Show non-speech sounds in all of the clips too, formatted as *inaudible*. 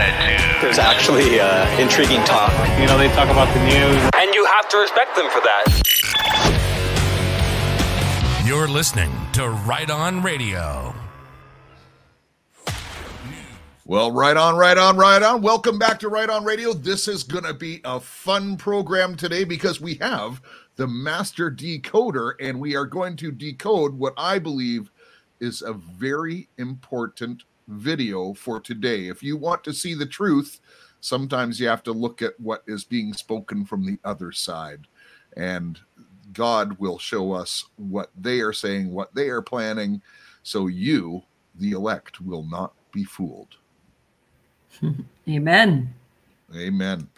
attitude. There's actually uh, intriguing talk. You know, they talk about the news. And you have to respect them for that. You're listening to Right On Radio. Well, right on, right on, right on. Welcome back to Right On Radio. This is going to be a fun program today because we have the Master Decoder and we are going to decode what I believe is a very important video for today. If you want to see the truth, sometimes you have to look at what is being spoken from the other side. And God will show us what they are saying, what they are planning, so you, the elect, will not be fooled. *laughs* Amen. Amen.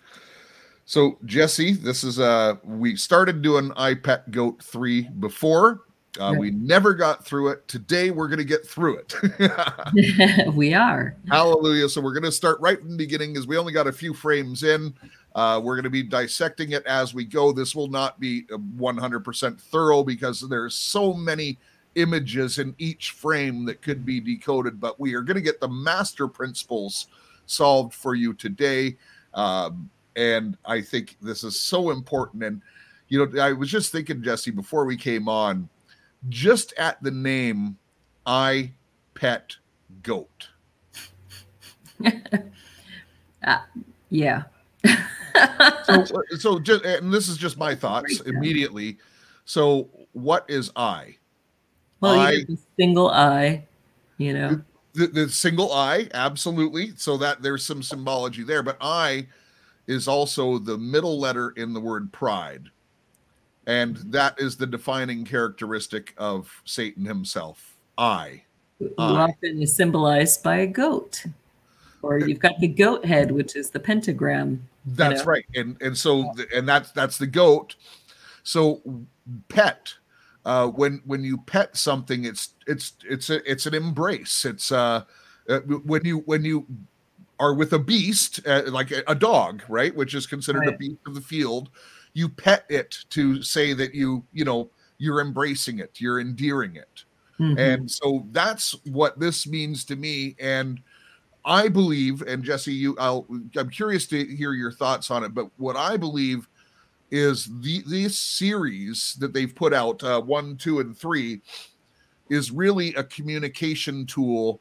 So Jesse, this is uh we started doing iPet Goat 3 before. Uh, we never got through it. Today we're going to get through it. *laughs* *laughs* we are. Hallelujah. So we're going to start right from the beginning as we only got a few frames in. Uh, we're going to be dissecting it as we go. This will not be 100% thorough because there's so many images in each frame that could be decoded, but we are going to get the master principles solved for you today. Um, and I think this is so important. And, you know, I was just thinking, Jesse, before we came on, just at the name I Pet Goat. *laughs* uh, yeah. so, so just, and this is just my thoughts immediately. So, what is I? Well, I, single eye, you know. The, the single eye, absolutely. So that there's some symbology there, but I is also the middle letter in the word pride. And that is the defining characteristic of Satan himself. I. Who often is symbolized by a goat. Or you've got the goat head, which is the pentagram. That's you know? right. And and so and that's that's the goat. So pet uh, when when you pet something, it's it's it's a, it's an embrace. It's uh, uh when you when you are with a beast uh, like a, a, dog, right, which is considered right. a beast of the field, you pet it to say that you you know you're embracing it, you're endearing it, mm-hmm. and so that's what this means to me. And I believe, and Jesse, you, I'll, I'm curious to hear your thoughts on it, but what I believe is the this series that they've put out uh, one two and three is really a communication tool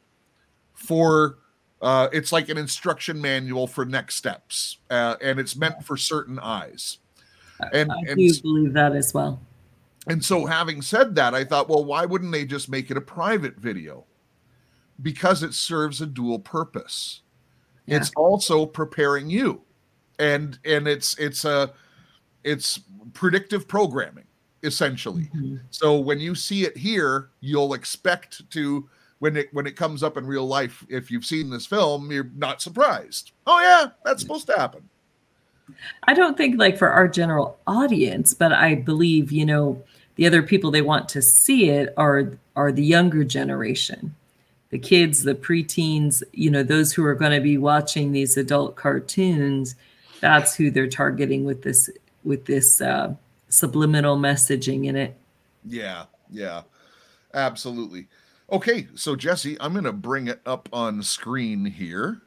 for uh, it's like an instruction manual for next steps uh, and it's meant for certain eyes and i do and, believe that as well and so having said that i thought well why wouldn't they just make it a private video because it serves a dual purpose yeah. it's also preparing you and and it's it's a it's predictive programming essentially. Mm-hmm. So when you see it here, you'll expect to when it when it comes up in real life if you've seen this film, you're not surprised. Oh yeah, that's supposed to happen. I don't think like for our general audience, but I believe, you know, the other people they want to see it are are the younger generation. The kids, the preteens, you know, those who are going to be watching these adult cartoons, that's who they're targeting with this with this uh, subliminal messaging in it. Yeah, yeah, absolutely. Okay, so Jesse, I'm going to bring it up on screen here,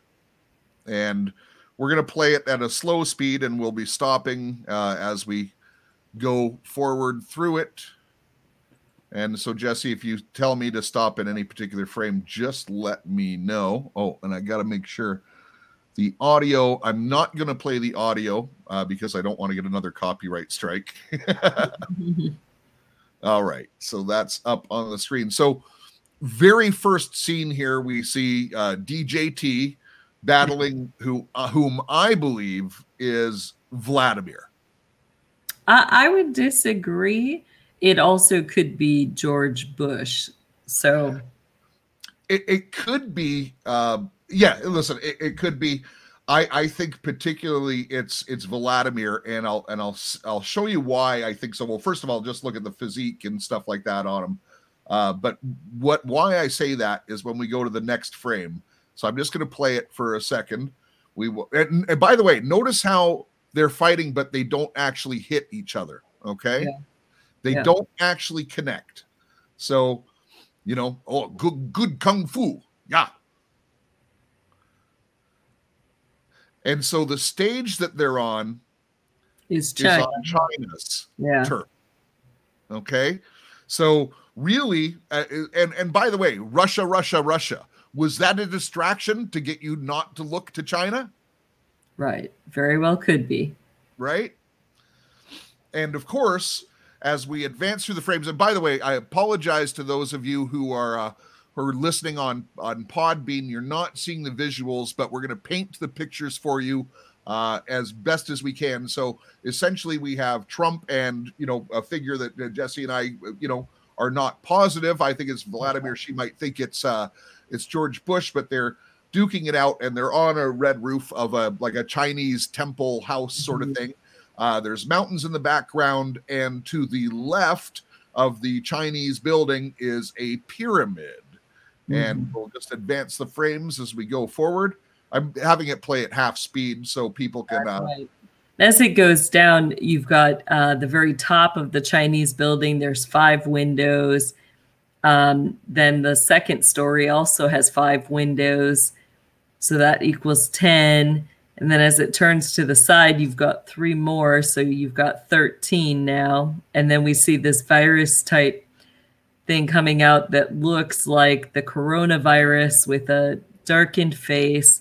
and we're going to play it at a slow speed, and we'll be stopping uh, as we go forward through it. And so, Jesse, if you tell me to stop in any particular frame, just let me know. Oh, and I got to make sure the audio, I'm not going to play the audio uh, because I don't want to get another copyright strike. *laughs* All right. So that's up on the screen. So, very first scene here, we see uh, DJT battling who uh, whom I believe is Vladimir. I would disagree. It also could be George Bush. So it, it could be uh, yeah, listen, it, it could be. I, I think particularly it's it's Vladimir, and I'll and I'll I'll show you why I think so. Well, first of all, just look at the physique and stuff like that on him. Uh, but what why I say that is when we go to the next frame. So I'm just going to play it for a second. We will. And, and, by the way, notice how they're fighting, but they don't actually hit each other. Okay, yeah. they yeah. don't actually connect. So, you know, oh, good good kung fu, yeah. And so the stage that they're on Is is on China's Yeah. turf. Okay, so really, uh, and and by the way, Russia, Russia, Russia. Was that a distraction to get you not to look to China? Right. Very well could be. right? And of course, as we advance through the frames, and by the way, I apologize to those of you who are uh, who are listening on on Podbean. You're not seeing the visuals, but we're going to paint the pictures for you uh, as best as we can. So essentially, we have Trump and you know a figure that uh, Jesse and I you know are not positive. I think it's Vladimir. She might think it's uh, it's George Bush, but they're duking it out and they're on a red roof of a like a Chinese temple house sort of thing. Uh, there's mountains in the background, and to the left of the Chinese building is a pyramid. And we'll just advance the frames as we go forward. I'm having it play at half speed so people can. Uh, Right. As it goes down, you've got uh, the very top of the Chinese building. There's five windows. Um, then the second story also has five windows. So that equals 10. And then as it turns to the side, you've got three more. So you've got 13 now. And then we see this virus type thing coming out that looks like the coronavirus with a darkened face.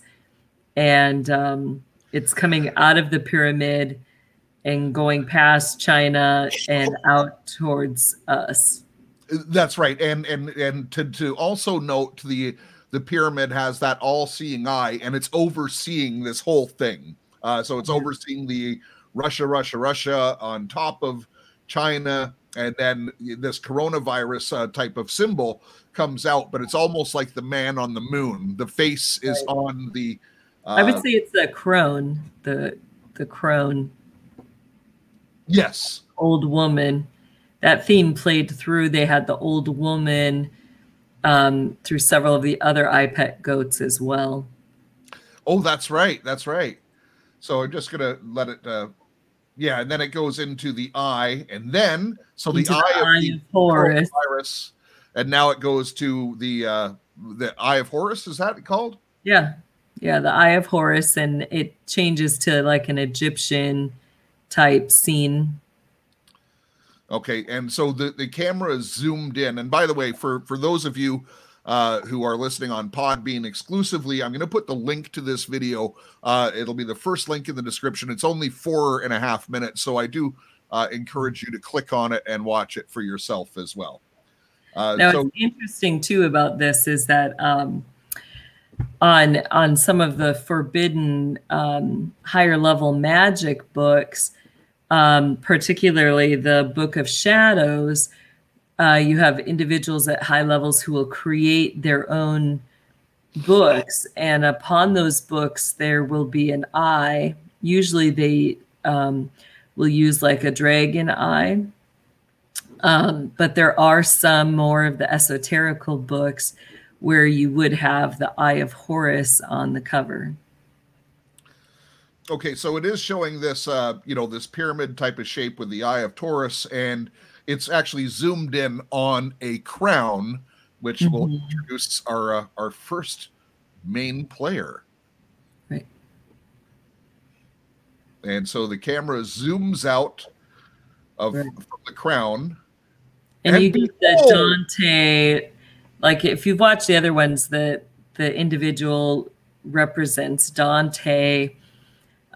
And um, it's coming out of the pyramid and going past China and out towards us. That's right, and and and to to also note the the pyramid has that all-seeing eye, and it's overseeing this whole thing. Uh, so it's overseeing the Russia, Russia, Russia on top of China, and then this coronavirus uh, type of symbol comes out, but it's almost like the man on the moon. The face is on the. Uh, I would say it's the crone, the the crone yes. old woman. That theme played through. They had the old woman um, through several of the other iPet goats as well. Oh, that's right. That's right. So I'm just gonna let it. uh Yeah, and then it goes into the eye, and then so the the eye of eye the of Horus. coronavirus, and now it goes to the uh the eye of Horus. Is that called? Yeah, yeah, the Eye of Horus, and it changes to like an Egyptian type scene. Okay, and so the the camera is zoomed in. And by the way, for for those of you uh, who are listening on Podbean exclusively, I'm going to put the link to this video. Uh, it'll be the first link in the description. It's only four and a half minutes, so I do uh, encourage you to click on it and watch it for yourself as well. Uh, Now, so what's interesting too about this is that um, on on some of the forbidden um, higher level magic books, um, particularly the Book of Shadows, uh, you have individuals at high levels who will create their own books, and upon those books there will be an eye. Usually, they um, will use like a dragon eye. Um, but there are some more of the esoterical books where you would have the Eye of Horus on the cover. Okay, so it is showing this uh, you know this pyramid type of shape with the eye of Horus, and it's actually zoomed in on a crown, which will introduce our uh, our first main player. Right. And so the camera zooms out of Right. from the crown. And, And you get the Dante, like if you've watched the other ones, the the individual represents Dante,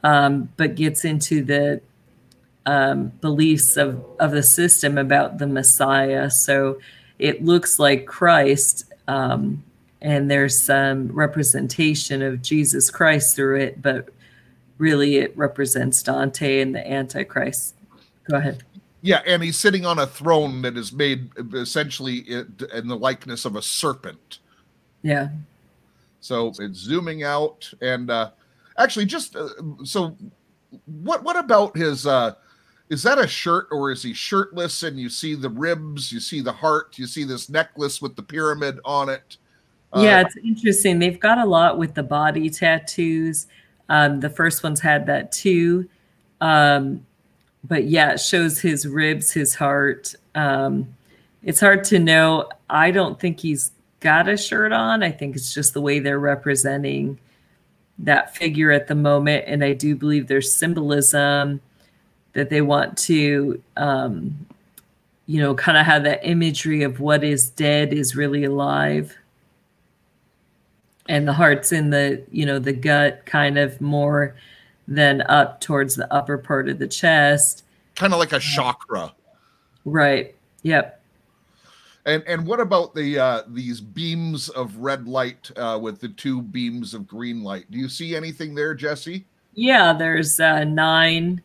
um, but gets into the um, beliefs of of the system about the Messiah. So it looks like Christ, um, and there's some representation of Jesus Christ through it, but really it represents Dante and the Antichrist. Go ahead. Yeah, and he's sitting on a throne that is made essentially in the likeness of a serpent. Yeah. So it's zooming out, and uh, actually, just uh, so what? What about his? Uh, is that a shirt, or is he shirtless? And you see the ribs, you see the heart, you see this necklace with the pyramid on it. Uh, yeah, it's interesting. They've got a lot with the body tattoos. Um, the first one's had that too. Um, but yeah, it shows his ribs, his heart. Um, it's hard to know. I don't think he's got a shirt on. I think it's just the way they're representing that figure at the moment, and I do believe there's symbolism that they want to, um, you know, kind of have that imagery of what is dead is really alive, and the heart's in the, you know, the gut, kind of more than up towards the upper part of the chest. Kind of like a chakra. Right. Yep. And and what about the uh, these beams of red light uh, with the two beams of green light? Do you see anything there, Jesse? Yeah, there's uh, nine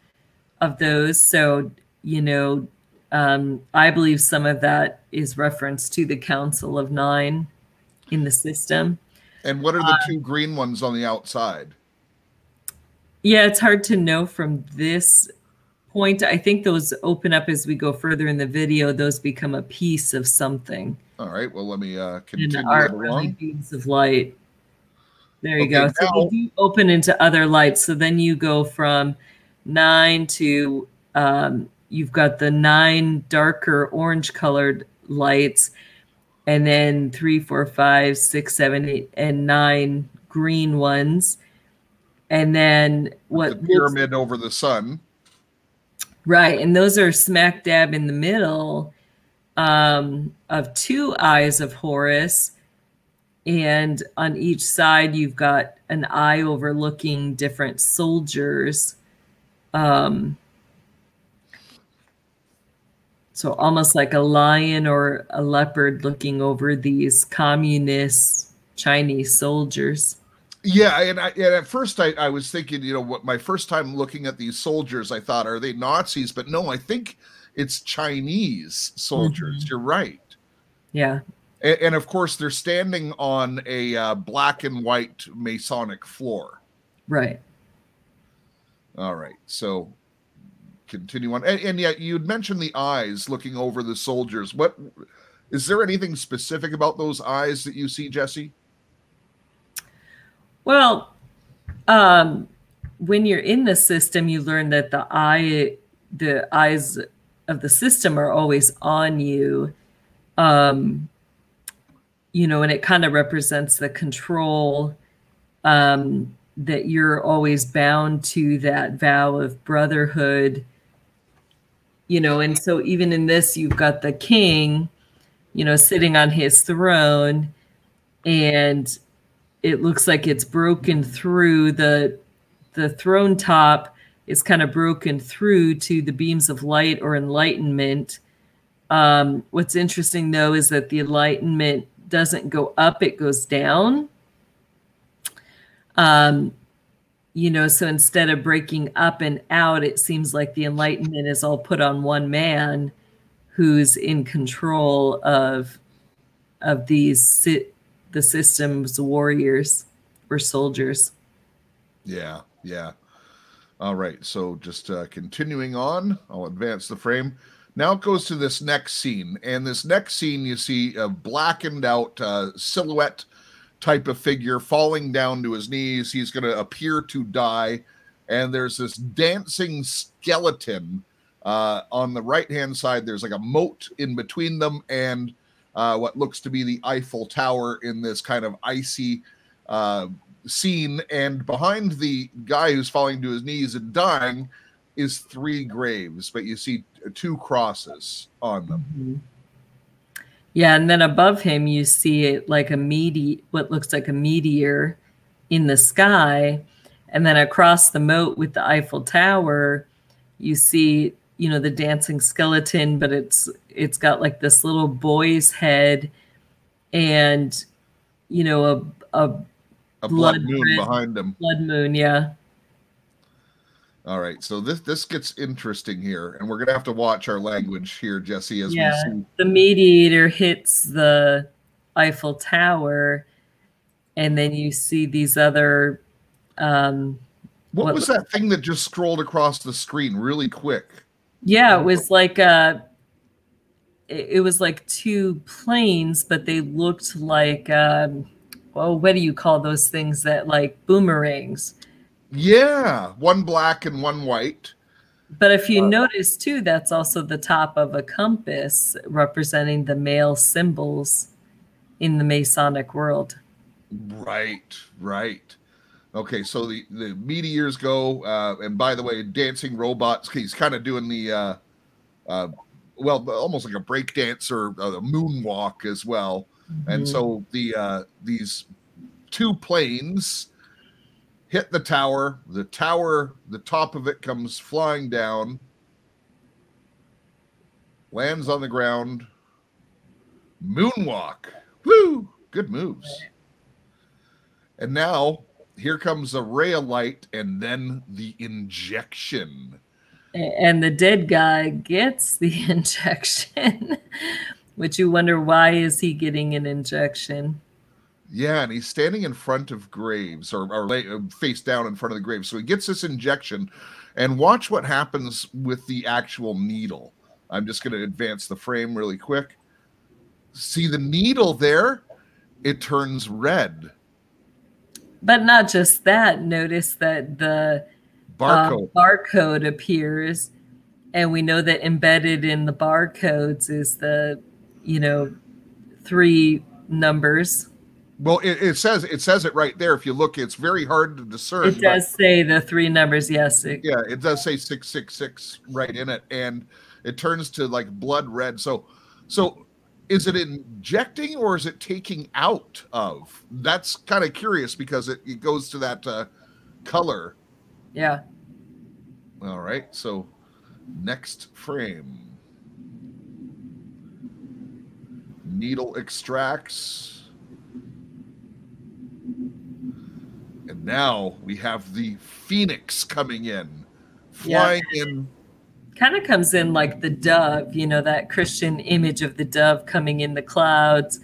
of those. So you know, um, I believe some of that is reference to the Council of Nine in the system. And what are the two green ones on the outside? Yeah, it's hard to know from this point. I think those open up as we go further in the video. Those become a piece of something. All right. Well, let me uh, And continue are it really beams of light. There you Okay, go. So now- they do open into other lights. So then you go from nine to um, you've got the nine darker orange colored lights, and then three, four, five, six, seven, eight, and nine green ones. And then The what looks pyramid over the sun. Right, and those are smack dab in the middle um, of two eyes of Horus, and on each side you've got an eye overlooking different soldiers. Um, so almost like a lion or a leopard looking over these communist Chinese soldiers. Yeah, and, I, and at first I, I was thinking, you know, what my first time looking at these soldiers, I thought, are they Nazis? But no, I think it's Chinese soldiers. You're right. Yeah, And, and of course, they're standing on a uh, black and white Masonic floor. right. All right, so continue on. And, and yet, you'd mentioned the eyes looking over the soldiers. What is there anything specific about those eyes that you see, Jesse? Well, um, when you're in the system, you learn that the eye, the eyes of the system are always on you. Um, you know, and it kind of represents the control um, that you're always bound to that vow of brotherhood. You know, and so even in this, you've got the king, you know, sitting on his throne, and it looks like it's broken through the the throne top is kind of broken through to the beams of light or enlightenment. Um, what's interesting though is that the enlightenment doesn't go up; it goes down. Um, you know, so instead of breaking up and out, it seems like the enlightenment is all put on one man, who's in control of of these the system's warriors or soldiers. Yeah, yeah. All right. So just uh, continuing on, I'll advance the frame. Now it goes to this next scene, and this next scene you see a blackened out uh, silhouette type of figure falling down to his knees. He's going to appear to die, and there's this dancing skeleton uh, on the right hand side. There's like a moat in between them, and uh, what looks to be the Eiffel Tower in this kind of icy uh, scene. And behind the guy who's falling to his knees and dying is three graves, but you see two crosses on them. Yeah, and then above him you see it like a meteor, what looks like a meteor in the sky, and then across the moat with the Eiffel Tower, you see you know the dancing skeleton, but it's it's got like this little boy's head, and you know a a A blood, moon red. behind him. blood moon. Yeah, All right, so this this gets interesting here, and we're gonna have to watch our language here, Jesse, as Yeah. we see. the mediator hits the Eiffel Tower, and then you see these other. Um, What, What- was that thing that just scrolled across the screen really quick? Yeah, it was like a. It was like two planes, but they looked like. Um, well, what do you call those things that like boomerangs? Yeah, one black and one white. But if you notice too, that's also the top of a compass representing the male symbols in the Masonic world. Right, right. Okay, so the the meteors go, uh, and by the way, dancing robots. He's kind of doing the, uh, uh, well, almost like a break dance or a moonwalk as well. And so the uh, these two planes hit the tower. The tower, the top of it comes flying down, lands on the ground. Moonwalk. Woo! Good moves. And now here comes a ray of light and then the injection. and the dead guy gets the *laughs* injection which you wonder why is he getting an injection Yeah, and he's standing in front of graves or, or lay, uh, face down in front of the grave. So he gets this injection, and watch what happens with the actual needle. I'm just going to advance the frame really quick. See the needle there? It turns red. But not just that notice that the uh, Barcode. barcode appears and we know that embedded in the barcodes is the you know three numbers well, it, it says it says it right there. If you look, it's very hard to discern. it does say the three numbers yes it, yeah it does say 666 right in it and it turns to like blood red so so is it injecting or is it taking out of? That's kind of curious because it, it goes to that uh, color. Yeah. All right so next frame. Needle extracts. And now we have the phoenix coming in Yeah. flying in kind of comes in like the dove, you know, that Christian image of the dove coming in the clouds.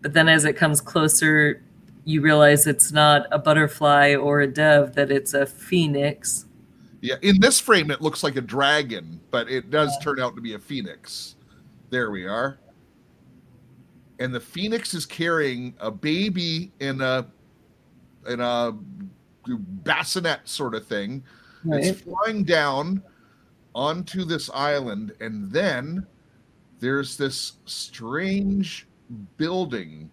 But then as it comes closer, you realize it's not a butterfly or a dove, that it's a phoenix. Yeah, in this frame it looks like a dragon, but it does turn out to be a phoenix. There we are. And the phoenix is carrying a baby in a in a bassinet sort of thing. Right. It's flying down onto this island, and then there's this strange building,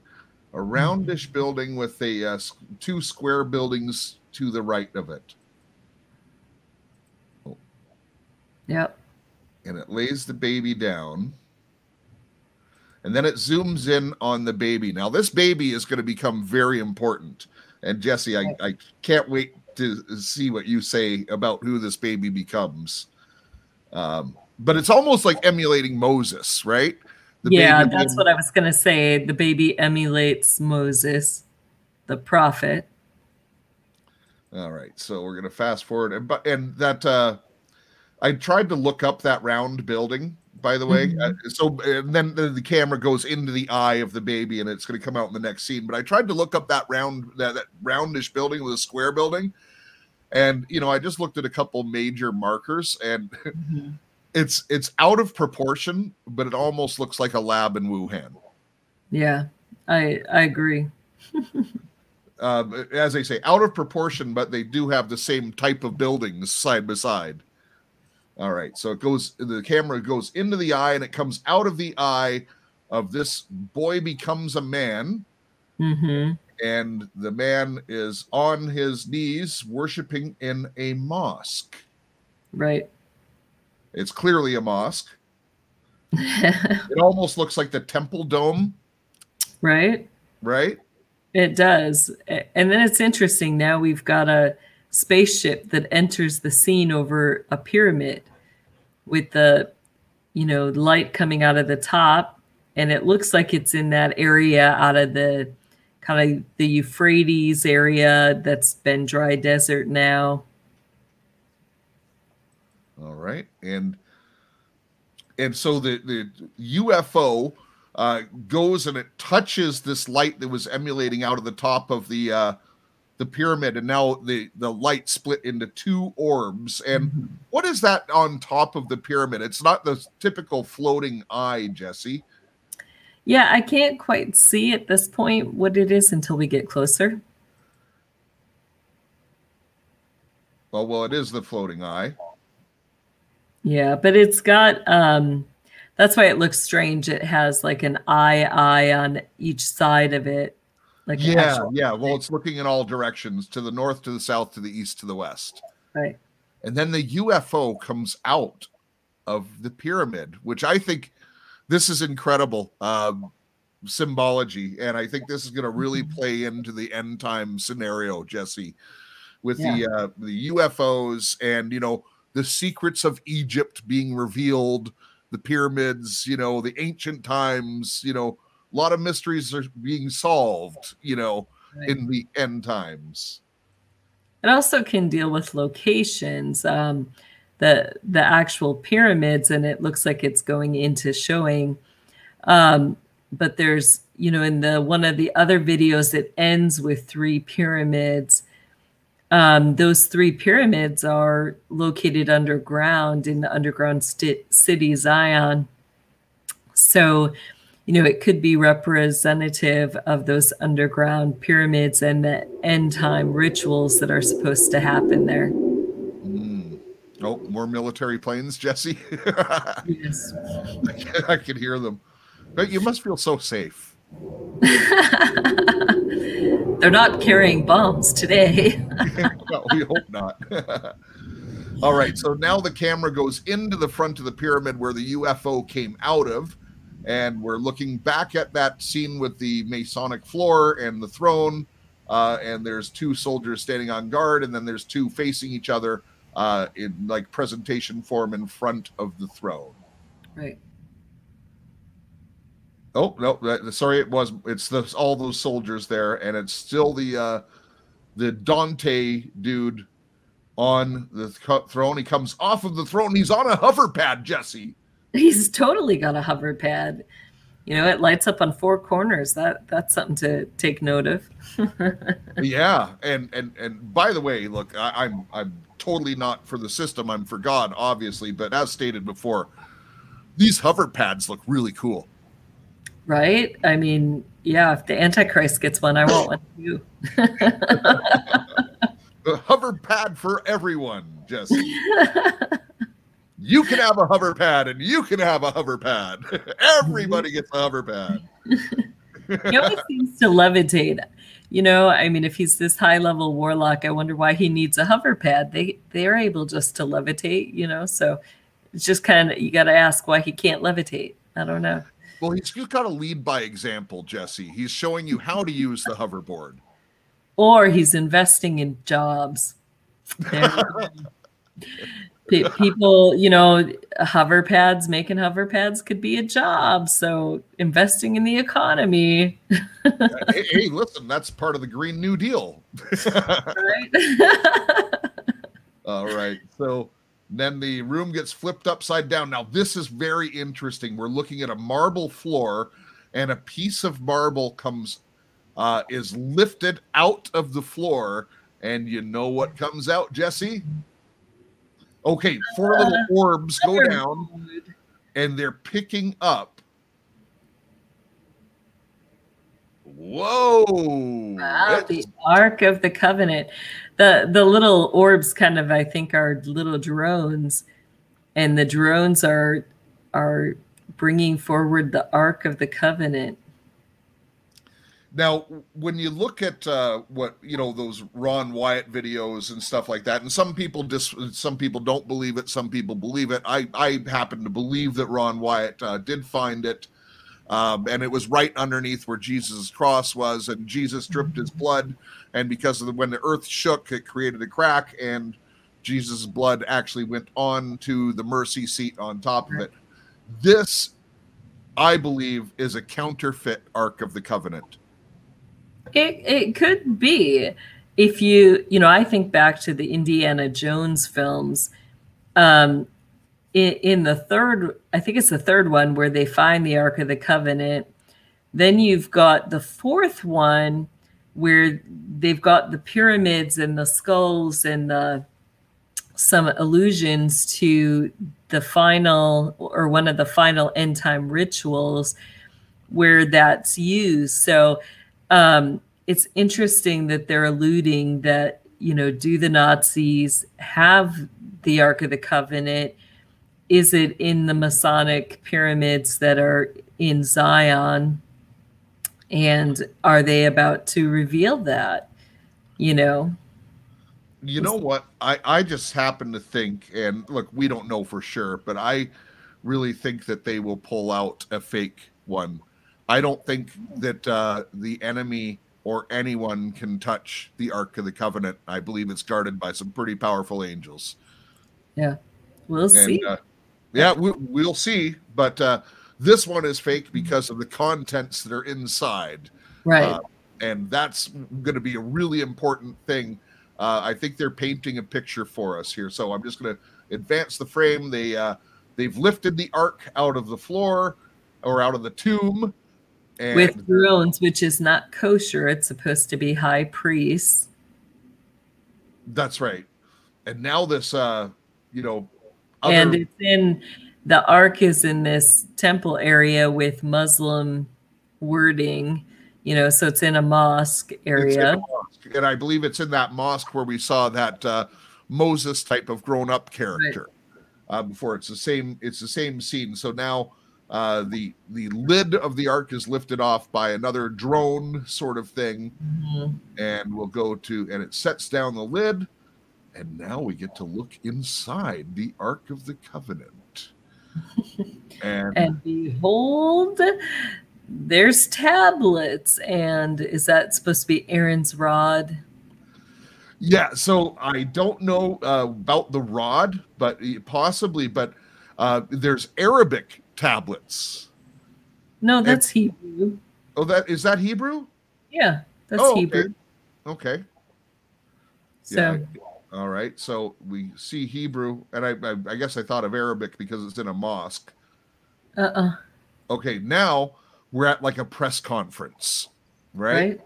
a roundish building with a uh, two square buildings to the right of it. Yep. and it lays the baby down. And then it zooms in on the baby. Now, this baby is going to become very important. And Jesse, I, I can't wait to see what you say about who this baby becomes. Um, but it's almost like emulating Moses, right? The yeah, baby that's what I was going to say. The baby emulates Moses, the prophet. All right, so we're gonna fast forward, and but and that uh, I tried to look up that round building. By the way, uh, so and then the, the camera goes into the eye of the baby, and it's gonna come out in the next scene. But I tried to look up that round that, that roundish building with a square building, and you know I just looked at a couple major markers, and *laughs* it's it's out of proportion, but it almost looks like a lab in Wuhan. Yeah, I I agree. uh, *laughs* as they say, out of proportion, but they do have the same type of buildings side by side. All right, so it goes. The camera goes into the eye, and it comes out of the eye of this boy becomes a man, hmm and the man is on his knees worshiping in a mosque. Right. It's clearly a mosque. It almost looks like the temple dome, right. right? It does. And then it's interesting. Now we've got a spaceship that enters the scene over a pyramid with the, you know, light coming out of the top. And it looks like it's in that area out of the kind of the Euphrates area that's been dry desert now. All right, and and so the the UFO uh, goes and it touches this light that was emulating out of the top of the uh, the pyramid, and now the the light split into two orbs. And what is that on top of the pyramid? It's not the typical floating eye, Jesse. Yeah, I can't quite see at this point what it is until we get closer. Well, well, it is the floating eye. Yeah, but it's got um that's why it looks strange. It has like an eye eye on each side of it. Like Yeah, yeah. Well, it's looking in all directions to the north, to the south, to the east, to the west. right. And then the UFO comes out of the pyramid, which I think this is incredible um, symbology. And I think this is going to really Mm-hmm. play into the end time scenario, Jesse, with the uh, the UFOs and you know the secrets of Egypt being revealed, the pyramids, you know, the ancient times, you know, a lot of mysteries are being solved, you know, right. in the end times. It also can deal with locations, um, the the actual pyramids, and it looks like it's going into showing. Um, but there's, you know, in the one of the other videos, it ends with three pyramids. Um, those three pyramids are located underground in the underground sti- city Zion. So, you know, it could be representative of those underground pyramids and the end time rituals that are supposed to happen there. Oh, more military planes, Jesse. Yes. *laughs* I can hear them. But you must feel so safe. *laughs* They're not carrying bombs today. *laughs* well, we hope not. All right, so now the camera goes into the front of the pyramid where the UFO came out of, and we're looking back at that scene with the Masonic floor and the throne. Uh, and there's two soldiers standing on guard, and then there's two facing each other uh, in like presentation form in front of the throne. right. Oh no! That, sorry, it was. It's the all those soldiers there, and it's still the uh the Dante dude on the th- throne. He comes off of the throne. He's on a hover pad, Jesse. He's totally got a hover pad. You know, it lights up on four corners. That that's something to take note of. *laughs* yeah, and and and by the way, look, I, I'm I'm totally not for the system. I'm for God, obviously. But as stated before, these hover pads look really cool. Right? I mean, yeah, if the Antichrist gets one, I want one too. *laughs* The hover pad for everyone, Jesse. *laughs* you can have a hover pad, and you can have a hover pad. *laughs* Everybody gets a hover pad. *laughs* he always seems to levitate. You know, I mean, if he's this high level warlock, I wonder why he needs a hover pad. They they are able just to levitate, you know. So it's just kind of you got to ask why he can't levitate. I don't know. Well, he's got to lead by example, Jesse. He's showing you how to use the hoverboard. Or he's investing in jobs. *laughs* Pe- People, you know, hover pads, making hover pads could be a job. So investing in the economy, *laughs* hey, hey, listen, that's part of the Green New Deal. right? *laughs* All right. So then the room gets flipped upside down. Now, this is very interesting. We're looking at a marble floor, and a piece of marble comes, uh, is lifted out of the floor. And you know what comes out, Jesse? Okay, four uh, little orbs go down, and they're picking up. Whoa! Wow, the Ark of the Covenant. The the little orbs kind of I think are little drones and the drones are are bringing forward the Ark of the Covenant. Now, when you look at uh, what you know those Ron Wyatt videos and stuff like that, and some people dis- some people don't believe it, some people believe it. I I happen to believe that Ron Wyatt uh, did find it, um, and it was right underneath where Jesus' cross was, and Jesus dripped his blood, and because of the, when the earth shook, it created a crack, and Jesus' blood actually went on to the mercy seat on top of it. This, I believe, is a counterfeit Ark of the Covenant. It it could be if you you know I think back to the Indiana Jones films. Um, in, in the third, I think it's the third one where they find the Ark of the Covenant. Then you've got the fourth one where they've got the pyramids and the skulls and the some allusions to the final or one of the final end time rituals where that's used. So um, it's interesting that they're alluding that you know do the nazis have the ark of the covenant is it in the masonic pyramids that are in zion And are they about to reveal that? You know, You know what? I I just happen to think, and look, we don't know for sure, but I really think that they will pull out a fake one. I don't think that uh, the enemy or anyone can touch the Ark of the Covenant. I believe it's guarded by some pretty powerful angels. yeah, we'll see. Uh, yeah, we, we'll see. But uh, this one is fake because of the contents that are inside. right. uh, and that's going to be a really important thing. Uh, I think they're painting a picture for us here. So I'm just going to advance the frame. They uh, they've lifted the ark out of the floor or out of the tomb, and With thrones, which is not kosher. It's supposed to be high priests. that's right. And now this, uh, you know, and it's in the ark is in this temple area with Muslim wording, you know, so it's in a mosque area. a mosque. and I believe it's in that mosque where we saw that uh, Moses type of grown-up character. Uh, before it's the same, it's the same scene. So now uh, the the lid of the ark is lifted off by another drone sort of thing, Mhm. and we'll go to and it sets down the lid, and now we get to look inside the Ark of the Covenant. *laughs* and And behold, there's tablets. And is that supposed to be Aaron's rod? Yeah, so I don't know uh, about the rod, but possibly, but uh, there's Arabic tablets. No, that's Hebrew. Oh, that is that Hebrew? Yeah, that's Oh, okay. Hebrew. Okay. So Yeah. All right. So we see Hebrew, and I, I, I guess I thought of Arabic because it's in a mosque. uh-uh, Okay, now we're at like a press conference, right? right?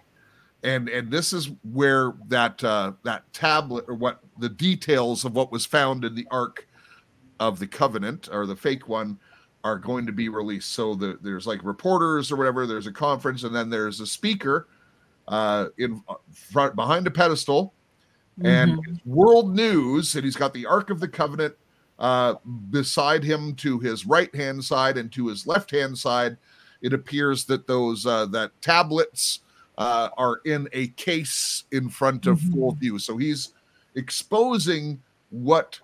and and this is where that uh, that tablet or what the details of what was found in the Ark of the Covenant or the fake one are going to be released. So the, there's like reporters or whatever. There's a conference, and then there's a speaker uh, in front behind a pedestal, and Mhm. it's world news, and he's got the Ark of the Covenant uh, beside him to his right hand side and to his left hand side. It appears that those uh, that tablets uh, are in a case in front of Mhm. full view. So he's exposing what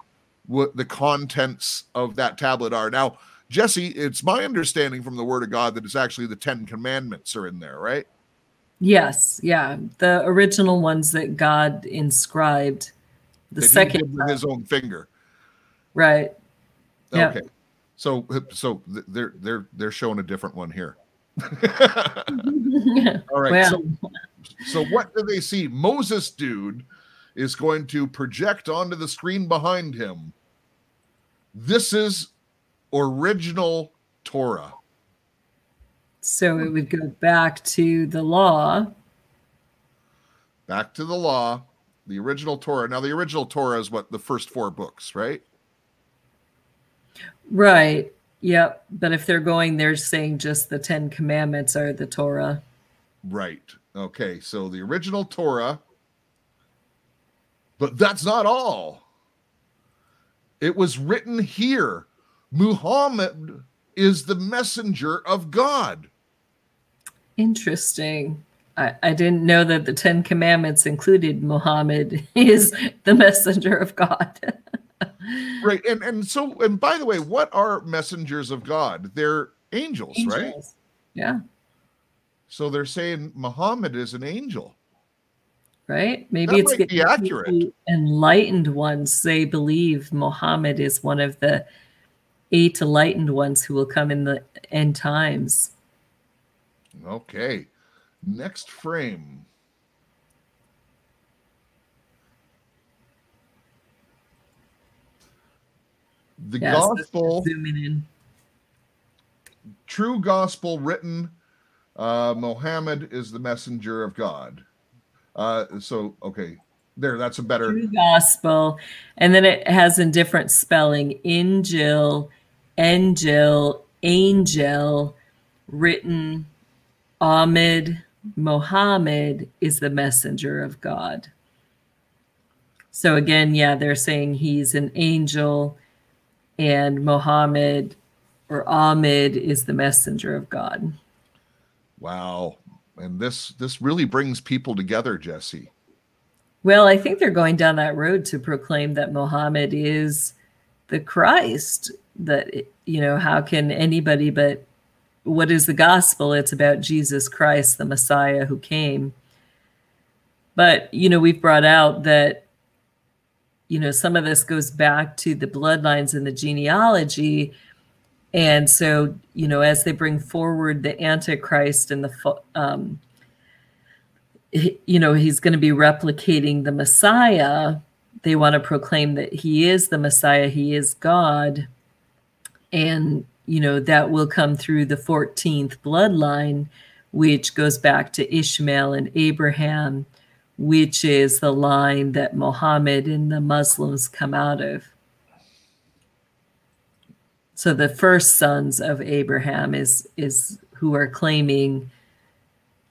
what the contents of that tablet are. Now, Jesse, it's my understanding from the Word of God that it's actually the Ten Commandments are in there, right? Yes, yeah. The original ones that God inscribed. The That second with his own finger. right. Okay. So so they're they're they're showing a different one here. *laughs* All right. well, So so what do they see? Moses dude is going to project onto the screen behind him. This is original Torah. so it would go back to the law. Back to the law, the original Torah. Now the original Torah is what the first four books, right? Right. Yep. But if they're going, they're saying just the Ten Commandments are the Torah. Right. Okay. So the original Torah, but that's not all. It was written here. Muhammad is the messenger of God. Interesting. I, I didn't know that the Ten Commandments included Muhammad *laughs* is the messenger of God. *laughs* Right. And and so and by the way, what are messengers of God? They're angels, right? Yeah. So they're saying Muhammad is an angel. Right. Maybe That it's might be accurate. the enlightened ones. They believe Muhammad is one of the eight enlightened ones who will come in the end times. Okay. Next frame. The Yes, gospel, zooming in. true gospel written, uh, Mohammed is the messenger of God. Uh, so, okay, there, that's a better. True gospel. And then it has in different spelling Injil, Angel, Angel, written Ahmed, Mohammed is the messenger of God. So again, yeah, they're saying he's an angel and Mohammed or Ahmed is the messenger of God. Wow. and this this really brings people together, Jesse. Well, I think they're going down that road to proclaim that Muhammad is the Christ. That you know, how can anybody but what is the gospel? It's about Jesus Christ, the Messiah who came. But you know, we've brought out that you know some of this goes back to the bloodlines and the genealogy and so you know as they bring forward the antichrist and the um, you know he's going to be replicating the messiah they want to proclaim that he is the messiah he is god and you know that will come through the 14th bloodline which goes back to ishmael and abraham which is the line that Muhammad and the Muslims come out of. So the first sons of Abraham is is who are claiming,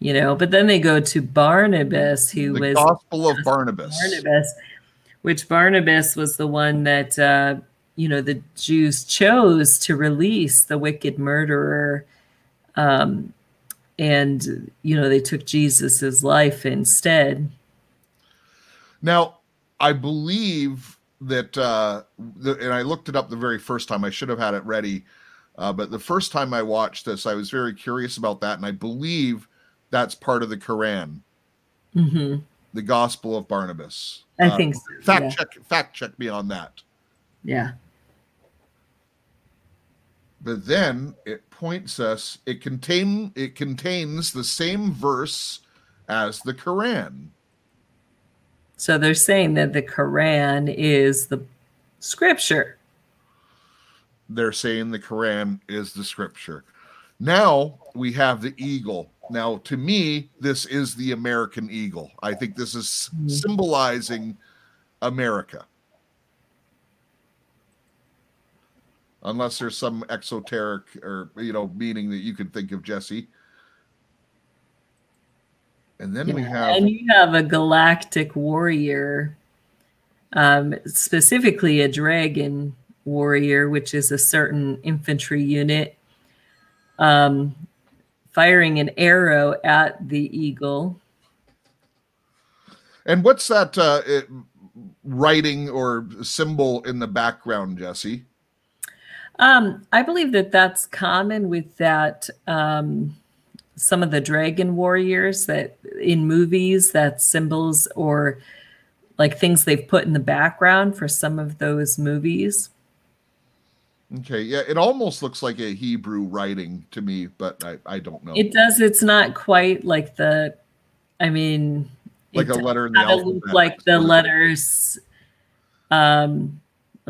you know, but then they go to Barnabas, who the was Gospel of Barnabas. Barnabas, which Barnabas was the one that uh, you know the Jews chose to release the wicked murderer um, and you know they took Jesus's life instead. Now, I believe that, uh, the, and I looked it up the very first time. I should have had it ready, uh, but the first time I watched this, I was very curious about that, and I believe that's part of the Quran, hmm the Gospel of Barnabas. I Uh, think so, Fact yeah. check, fact check me on that. Yeah. But then it points us. It contain it contains the same verse as the Quran. So they're saying that the Quran is the scripture. they're saying the Quran is the scripture. Now we have the eagle. Now, to me, this is the American eagle. I think this is mm-hmm. symbolizing America. Unless there's some exoteric or you know meaning that you can think of, Jesse. And then we have And you have a galactic warrior, um, specifically a dragon warrior, which is a certain infantry unit, um, firing an arrow at the eagle. and what's that uh, writing or symbol in the background, Jesse? Um, I believe that that's common with that. Um, some of the dragon warriors that in movies, that symbols or like things they've put in the background for some of those movies. Okay, yeah, it almost looks like a Hebrew writing to me, but I, I don't know. It does. It's not quite like the. I mean, like a letter in the alphabet. like the letters. Um,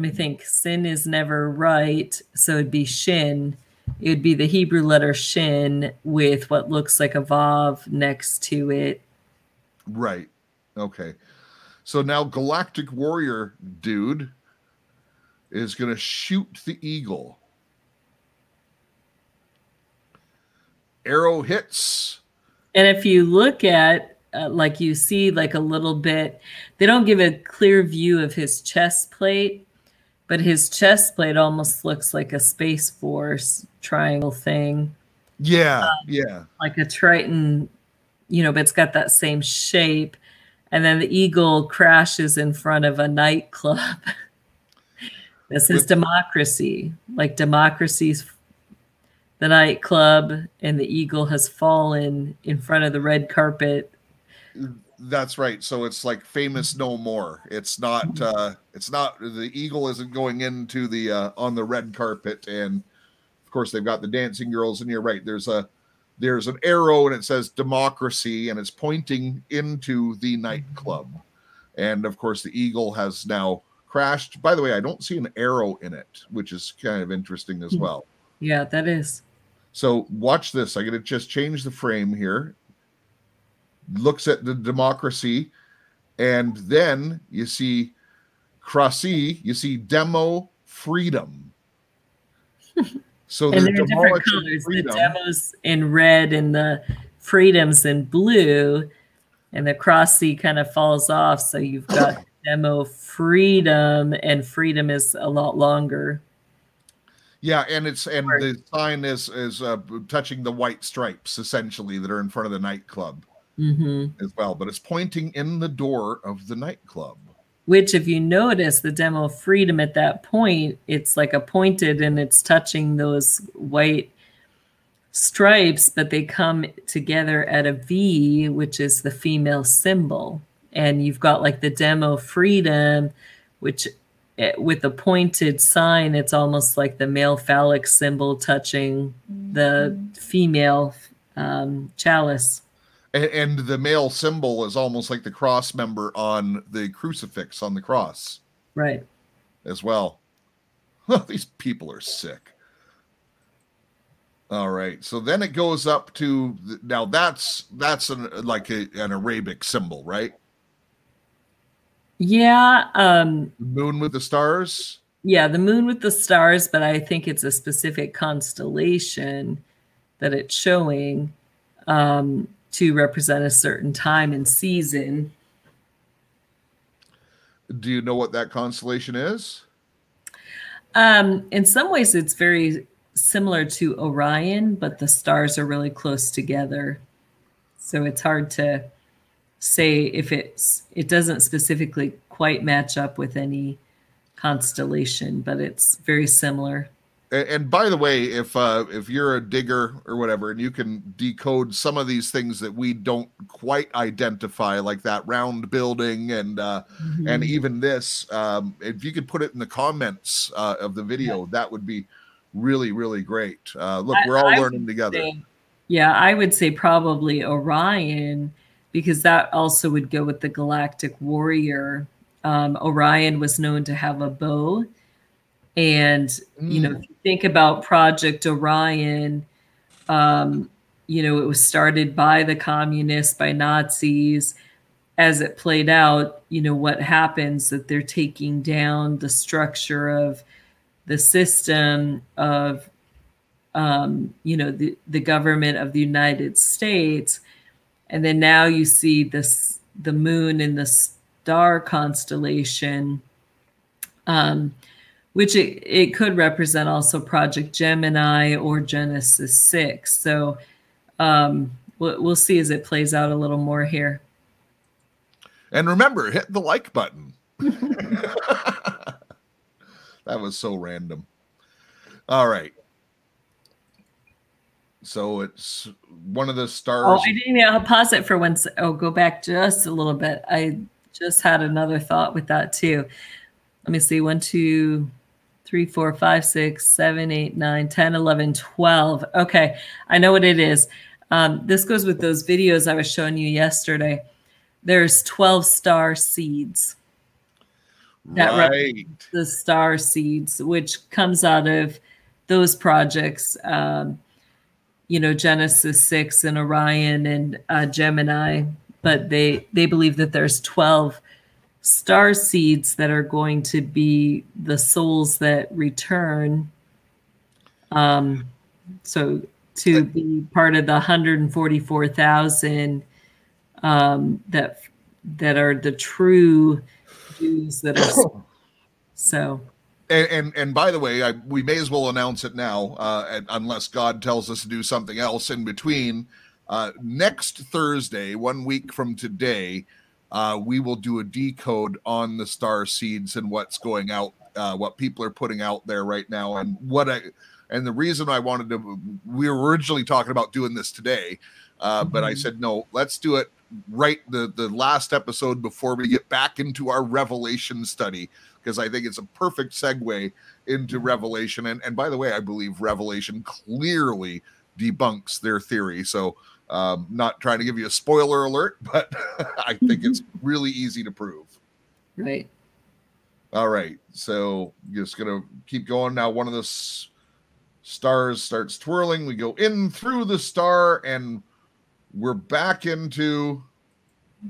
let me think. Sin is never right, so it'd be shin. It would be the Hebrew letter shin with what looks like a vav next to it. Right. Okay. So now Galactic Warrior dude is going to shoot the eagle. Arrow hits. And if you look at, uh, like, you see, like, a little bit, they don't give a clear view of his chest plate, but his chest plate almost looks like a Space Force triangle thing, Yeah. Um, yeah. like a Triton, you know, but it's got that same shape. And then the eagle crashes in front of a nightclub. *laughs* this is With- democracy, like democracy's the nightclub, and the eagle has fallen in front of the red carpet mm. That's right. So it's like famous no more. It's not uh it's not the eagle isn't going into the uh on the red carpet and of course they've got the dancing girls and you're right. There's a there's an arrow and it says democracy and it's pointing into the nightclub. And of course the eagle has now crashed. By the way, I don't see an arrow in it, which is kind of interesting as Hmm. well. Yeah, that is. So watch this. I'm going to just change the frame here. Looks at the democracy, and then you see Crossy, you see demo freedom. So And they're they're different colors. freedom. The demos in red and the freedoms in blue, and the crossy kind of falls off. So you've *coughs* got demo freedom, and freedom is a lot longer. Yeah, and it's and the sign is is uh, touching the white stripes essentially that are in front of the nightclub hmm as well, but it's pointing in the door of the nightclub. Which, if you notice the demo of freedom at that point, it's like a pointed and it's touching those white stripes, but they come together at a V, which is the female symbol. And you've got like the demo freedom, which eh, with a pointed sign, it's almost like the male phallic symbol touching the female um, chalice. And, and the male symbol is almost like the cross member on the crucifix on the cross Right. as well. *laughs* These people are sick. All right, so then it goes up to the, now that's that's an like a, an Arabic symbol, right? Yeah. Um, Moon with the stars. Yeah, the moon with the stars, but I think it's a specific constellation that it's showing um, to represent a certain time and season. Do you know what that constellation is? Um, in some ways, it's very similar to Orion, but the stars are really close together. So it's hard to say if it's, it doesn't specifically quite match up with any constellation, but it's very similar. And, by the way, if uh, if you're a digger or whatever, and you can decode some of these things that we don't quite identify, like that round building and uh, and even this, um, if you could put it in the comments uh, of the video, that would be really really great. Uh, look, I- we're all I learning together. say- yeah, I would say probably Orion because that also would go with the galactic warrior. Um, Orion was known to have a bow. And, you know, if you think about Project Orion, um, you know, it was started by the communists, by Nazis. As it played out, you know, what happens that they're taking down the structure of the system of um, you know the, the government of the united states. And then now you see this the moon in the star constellation. Um, which it, it could represent also project gemini or genesis 6 so um, we'll, we'll see as it plays out a little more here And remember, hit the like button. *laughs* *laughs* that was so random. All right. So it's one of the stars. Oh. I didn't I'll pause it for one. se- Oh, go back just a little bit. I just had another thought with that too. Let me see. One, two, three, four, five, six, seven, eight, nine, 10, 11, 12. Okay. I know what it is. Um, this goes with those videos I was showing you yesterday. There's 12 star seeds. that right. the star seeds, which comes out of those projects, um, you know, Genesis six and Orion and uh, Gemini. But they they believe that there's twelve star seeds that are going to be the souls that return. Um, so to be part of the 144,000 um, that that are the true Jews that are *coughs* so And, and and by the way, I, we may as well announce it now, uh, and, unless God tells us to do something else in between. Uh, next Thursday, one week from today, uh, we will do a decode on the star seeds and what's going out, uh, what people are putting out there right now, and what I. And the reason I wanted to, we were originally talking about doing this today, uh, but I said no, let's do it right the the last episode before we get back into our Revelation study because I think it's a perfect segue into Revelation. And and by the way, I believe Revelation clearly debunks their theory. So um, not trying to give you a spoiler alert, *laughs* but *laughs* I think it's *laughs* really easy to prove. right. All right, so just gonna keep going now. One of the s- stars starts twirling. We go in through the star, and we're back into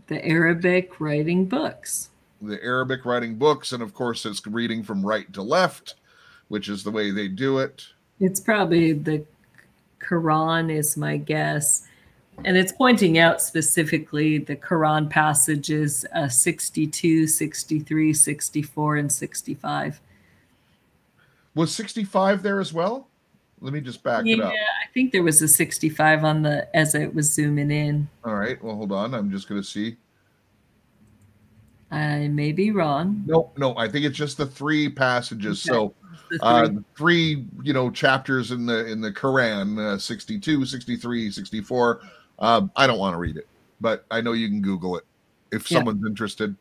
The Arabic writing books. the Arabic writing books, and of course, it's reading from right to left, which is the way they do it. It's probably the Quran, is my guess. And it's pointing out specifically the Quran passages uh, 62, 63, 64, and 65. Was 65 there as well? Let me just back yeah, it up. Yeah, I think there was a 65 on the as it was zooming in. All right. Well, hold on. I'm just going to see. I may be wrong. No, no. I think it's just the three passages. Okay. So The uh, three- the three you know chapters in the in the quran uh, 62 63 64 um, i don't want to read it but i know you can google it if Yeah. someone's interested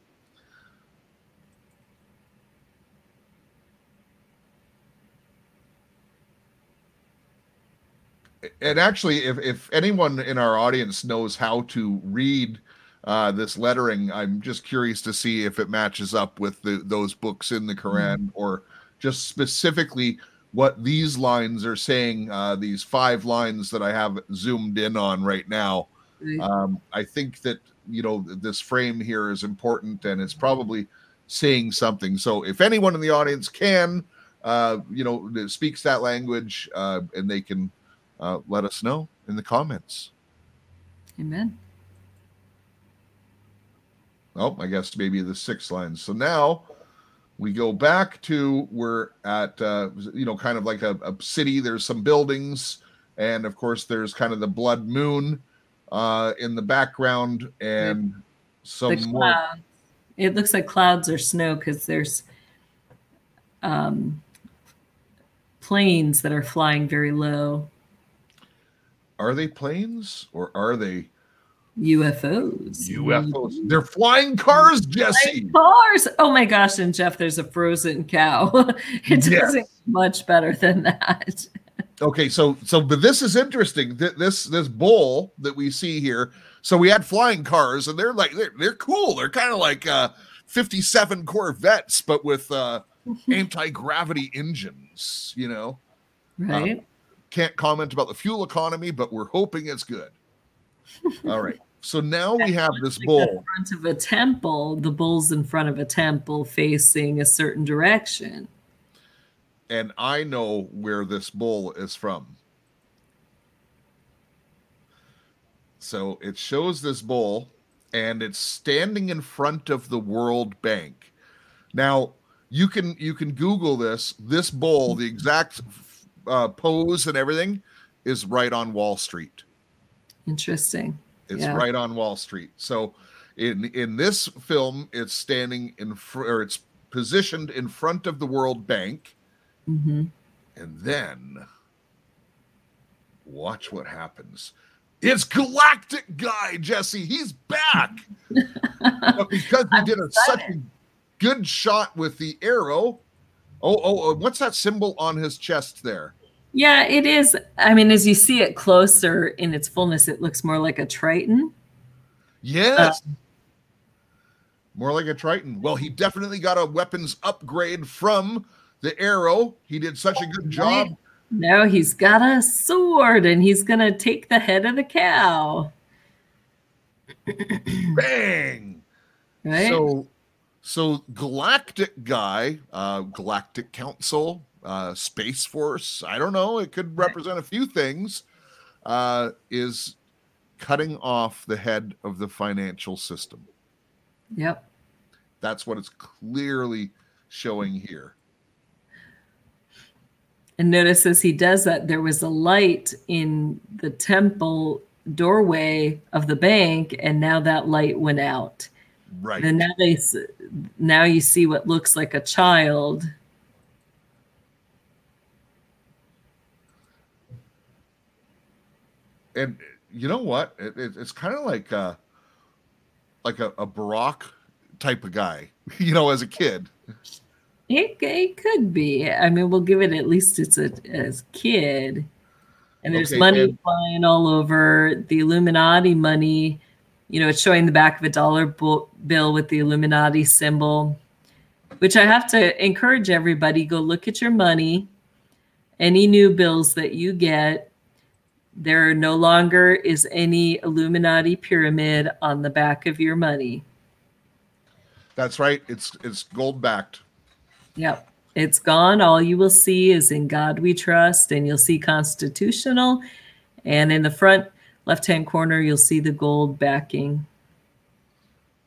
and actually if, if anyone in our audience knows how to read uh, this lettering i'm just curious to see if it matches up with the, those books in the quran or just specifically what these lines are saying uh, these five lines that i have zoomed in on right now um, i think that you know this frame here is important and it's probably saying something so if anyone in the audience can uh, you know speaks that language uh, and they can uh, let us know in the comments Amen. Oh, I guess maybe the six lines. So now we go back to we're at uh, you know kind of like a, a city. There's some buildings, and of course there's kind of the blood moon uh, in the background, and some more. It looks like clouds or snow because there's um, planes that are flying very low. Are they planes or are they UFOs. UFOs? They're flying cars, Jesse. Cars. Oh my gosh! And Jeff, there's a frozen cow. *laughs* it Yes. doesn't much better than that. Okay, so so but this is interesting. Th- This this bull that we see here. So we had flying cars, and they're like they're they're cool. They're kind of like uh 57 Corvettes, but with uh *laughs* anti-gravity engines, you know. Right. Can't comment about the fuel economy, but we're hoping it's good. *laughs* All right. So now we have this bull in front of a temple, the bull's in front of a temple facing a certain direction. and I know where this bull is from. So it shows this bull and it's standing in front of the World Bank. Now, you can you can google this. This bull, the exact uh, pose and everything is right on Wall Street. Interesting. It's Yeah. right on Wall Street. So in in this film it's standing in fr- or it's positioned in front of the World Bank hmm and then watch what happens. It's Galactic Guy, Jesse. He's back. *laughs* but because he did a, such a good shot with the arrow. Oh, oh, oh, what's that symbol on his chest there? Yeah, it is. I mean, as you see it closer in its fullness, it looks more like a Triton. Yes. More like a Triton. Well, he definitely got a weapons upgrade from the arrow. He did such a good job. Now he's got a sword and he's going to take the head of the cow. *clears throat* Bang. Right? So, so Galactic Guy, uh, Galactic Council, uh, Space Force. I don't know. It could represent a few things. Uh, is cutting off the head of the financial system. yep. That's what it's clearly showing here. And notice as he does that, there was a light in the temple doorway of the bank, and now that light went out. Right. And now they, now you see what looks like a child. And you know what? It, it, it's kind of like uh like a, a Barack type of guy, *laughs* you know, as a kid. It, it could be. I mean, we'll give it at least it's a as kid. And there's Okay, money and- flying all over. The Illuminati money, you know, it's showing the back of a dollar bill with the Illuminati symbol, which I have to encourage everybody go look at your money. Any new bills that you get, there no longer is any Illuminati pyramid on the back of your money. That's right. It's it's gold backed. Yep. It's gone. All you will see is in God we trust, and you'll see constitutional. And in the front left hand corner, you'll see the gold backing.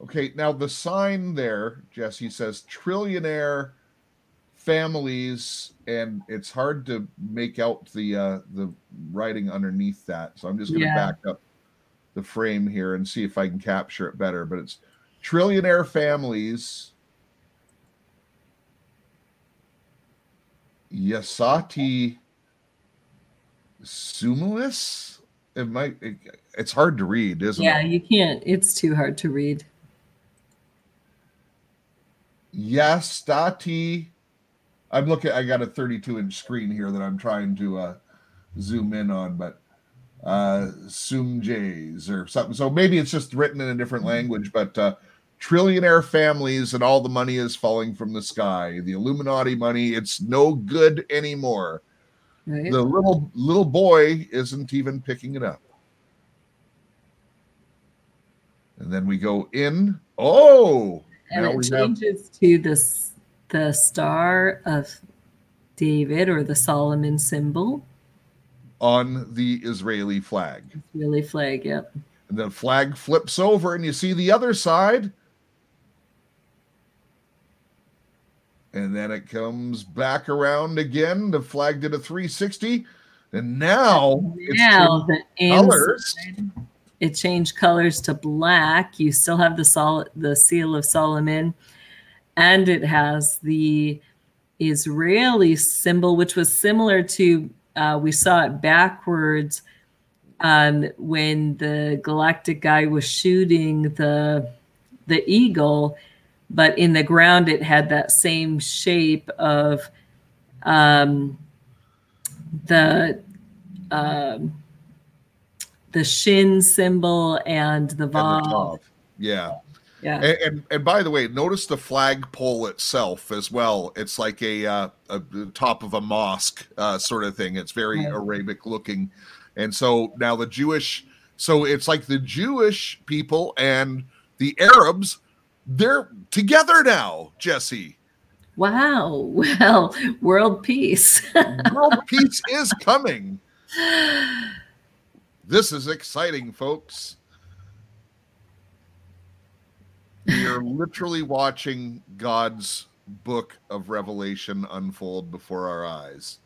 Okay, now the sign there, Jesse says trillionaire families, and it's hard to make out the uh, the writing underneath that. So I'm just going to Yeah. back up the frame here and see if I can capture it better. But it's trillionaire families. Yasati Sumalis. It might. It, it's hard to read, isn't Yeah, it? Yeah, you can't. It's too hard to read. Yastati. I'm looking. I got a 32 inch screen here that I'm trying to uh, zoom in on, but uh, Sumjays or something. So maybe it's just written in a different language. But uh, trillionaire families and all the money is falling from the sky. The Illuminati money. It's no good anymore. Right? The little little boy isn't even picking it up. And then we go in. Oh, and it we have changes to this the star of David or the Solomon symbol. on the Israeli flag. Really flag, yep. And the flag flips over, and you see the other side. And then it comes back around again. The flag did a 360. And now Now the colors. inside, it changed colors to black. You still have the sol- the seal of Solomon, and it has the Israeli symbol, which was similar to uh, we saw it backwards um, when the galactic guy was shooting the the eagle, but in the ground it had that same shape of um, the um, the shin symbol and the vav. Yeah. Yeah, And, and and by the way, notice the flagpole itself as well. It's like a, uh, a top of a mosque uh, sort of thing. It's very Right. Arabic looking, and so now the Jewish. So it's like the Jewish people and the Arabs. They're together now, Jesse. wow. *laughs* Well, world peace. *laughs* World peace is coming. This is exciting, folks. We are literally watching God's book of Revelation unfold before our eyes.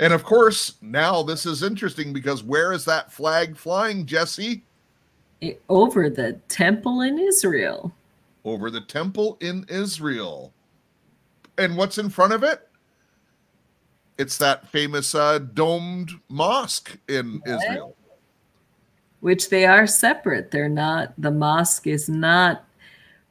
And of course, now this is interesting because where is that flag flying, Jesse? Over the temple in Israel. Over the temple in Israel. And what's in front of it? It's that famous uh, domed mosque in Israel. which they are separate. They're not, the mosque is not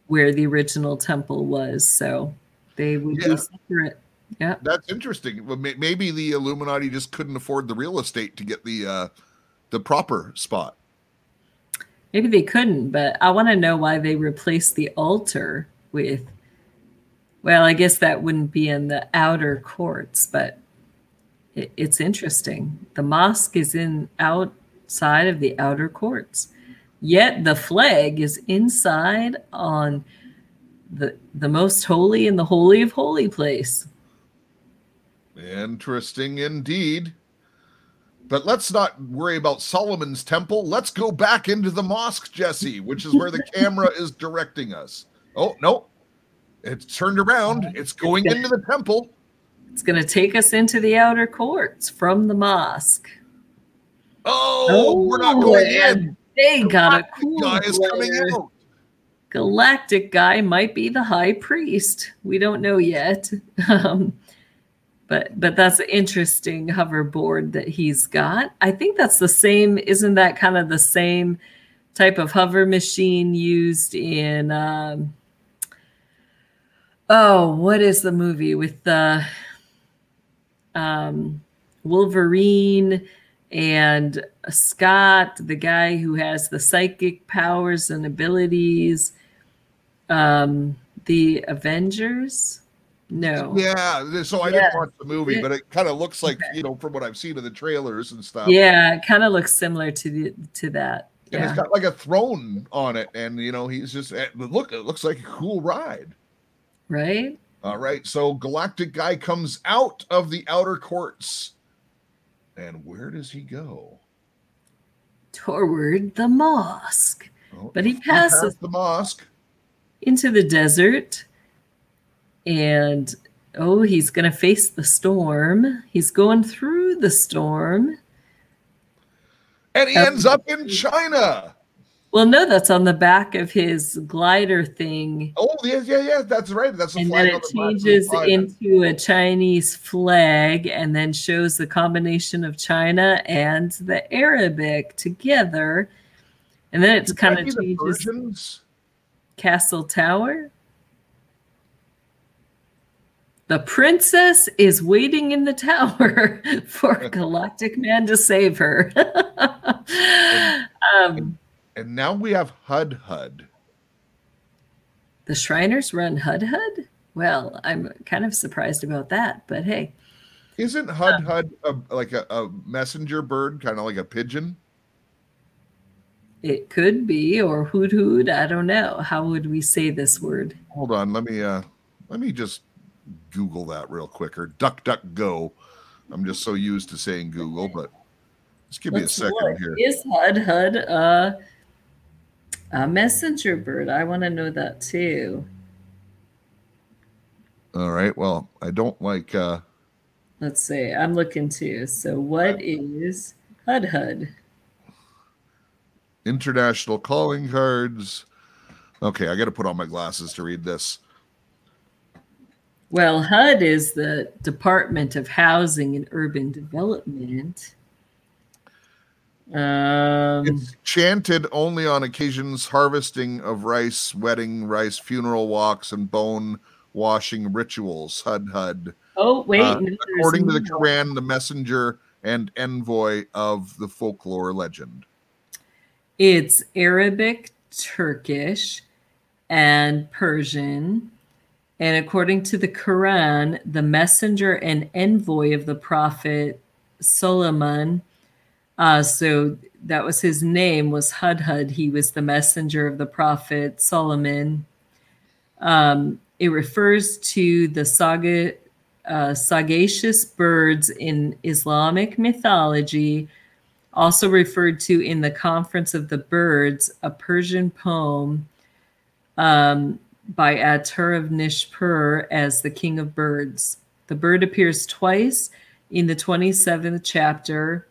where the original temple was. So they would Yeah. be separate. Yeah. That's interesting. Well, maybe the Illuminati just couldn't afford the real estate to get the uh, the proper spot. Maybe they couldn't, but I want to know why they replaced the altar with, well, I guess that wouldn't be in the outer courts, but it, it's interesting. The mosque is in outside of the outer courts, yet the flag is inside on the the most holy and the holy of holy place. Interesting indeed. But let's not worry about Solomon's temple. Let's go back into the mosque, Jesse, which is where the *laughs* camera is directing us. Oh, no. It's turned around. It's going into the temple. It's going to take us into the outer courts from the mosque. Oh, we're not going oh, and in. They got a cool guy is coming out. Galactic guy might be the high priest. We don't know yet. *laughs* Um, but but that's an interesting hoverboard that he's got. I think that's the same. Isn't that kind of the same type of hover machine used in? Um, oh, what is the movie with the um, Wolverine and Scott, the guy who has the psychic powers and abilities? Um, the Avengers. No. Yeah, so I Yeah. didn't watch the movie, but it kind of looks like, you know, from what I've seen of the trailers and stuff. Yeah, it kind of looks similar to the to that. and Yeah. it's got like a throne on it, and you know he's just eh, look. It looks like a cool ride. right? All right, so Galactic Guy comes out of the outer courts, and where does he go? Toward the mosque, Oh, But he passes- the mosque. into the desert, and oh, he's going to face the storm. He's going through the storm. And he ends up in China. Well, no, that's on the back of his glider thing. Oh, yeah, yeah, yeah. That's right. That's a and flag then it the the changes flag. into a Chinese flag and then shows the combination of China and the Arabic together. And then it's Could kind of changes? Castle Tower. The princess is waiting in the tower *laughs* for *laughs* Galactic Man to save her. *laughs* um, And now we have Hud Hud. the Shriners run Hud Hud? Well, I'm kind of surprised about that, but hey. Isn't Hud Hud a, like a, a messenger bird, kind of like a pigeon? It could be, or hoot hoot. I don't know. How would we say this word? Hold on, let me uh let me just Google that real quick or duck duck go. I'm just so used to saying Google, but just give me a second look. here. Is Hud Hud a, a messenger bird? I want to know that too. All right. Well, I don't like uh Let's see. I'm looking too. So, what is Hud Hud? international calling cards. Okay, I got to put on my glasses to read this. Well, HUD is the Department of Housing and Urban Development. Um, It's chanted only on occasions harvesting of rice, wedding, rice, funeral walks, and bone washing rituals. Hud Hud. oh, wait. Uh, no, According to the. Quran, the messenger and envoy of the folklore legend. It's Arabic, Turkish, and Persian. And according to the Quran, the messenger and envoy of the prophet Solomon, uh, so that was his name, was Hudhud. He was the messenger of the prophet Solomon. Um, it refers to the saga, uh, sagacious birds in Islamic mythology also referred to in the Conference of the Birds, a Persian poem um, by Attar of Nishapur as the king of birds. The bird appears twice in the 27th chapter.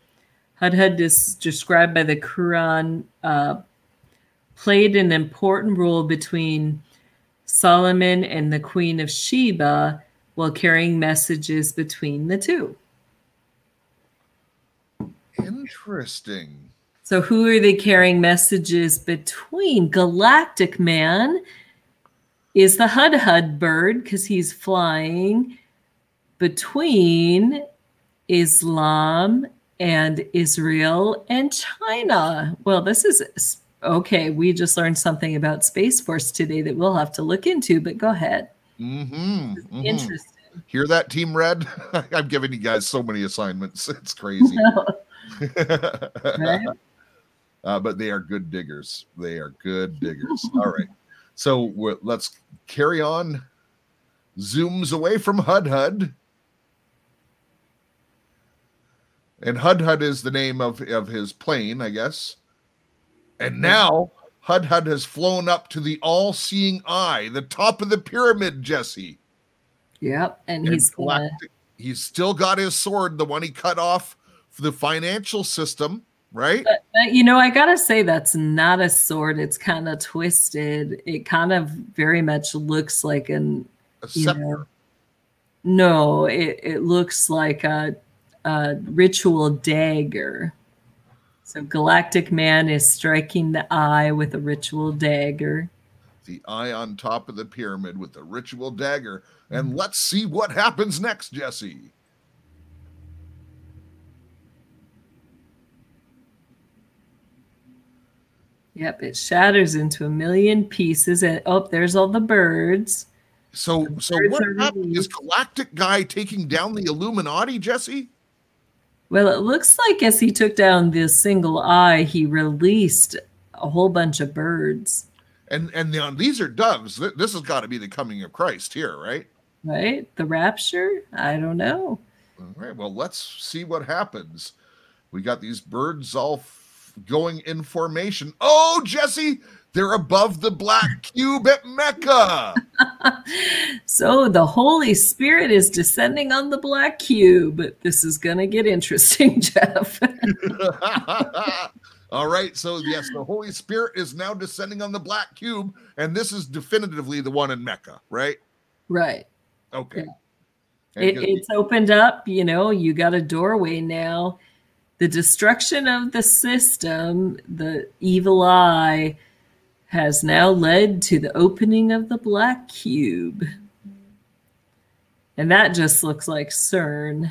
Hudhud is described by the Quran, uh, played an important role between Solomon and the Queen of Sheba while carrying messages between the two. Interesting. So, who are they carrying messages between? Galactic Man is the Hud Hud bird because he's flying between Islam and Israel and China. Well, this is okay. We just learned something about Space Force today that we'll have to look into, but go ahead. Mm-hmm. mhm. Interesting. Hear that, Team Red? *laughs* I'm giving you guys so many assignments. *laughs* It's *laughs* crazy. Right? uh, but they are good diggers. They are good diggers. All right. So let's carry on. Zooms away from Hud Hud. And Hud Hud is the name of, of his plane, I guess. And mm-hmm. now Hud Hud has flown up to the all seeing eye, the top of the pyramid, Jesse. Yep. And And he's gonna he's still got his sword, the one he cut off for the financial system, right? But, but, you know, I gotta say that's not a sword. It's kind of twisted. It kind of very much looks like an A you know, no. It it looks like a, a ritual dagger. So Galactic Man is striking the eye with a ritual dagger. the eye on top of the pyramid with the ritual dagger. And let's see what happens next, Jesse. Yep, it shatters into a million pieces. And oh, there's all the birds. So, so birds what happened? Is. Galactic Guy taking down the Illuminati, Jesse? Well, it looks like as he took down this single eye, he released a whole bunch of birds. And and the, these are doves. This has got to be the coming of Christ here, right? Right? The rapture? I don't know. All right. Well, let's see what happens. We got these birds all f- going in formation. Oh, Jesse, they're above the black cube at Mecca. *laughs* so the Holy Spirit is descending on the black cube. This is going to get interesting, *laughs* Jeff. *laughs* All right. So, yes, the Holy Spirit is now descending on the black cube, and this is definitively the one in Mecca, right? right. Okay. And It, it's opened up, you know, you got a doorway now. The destruction of the system, the evil eye, has now led to the opening of the black cube. And that just looks like CERN,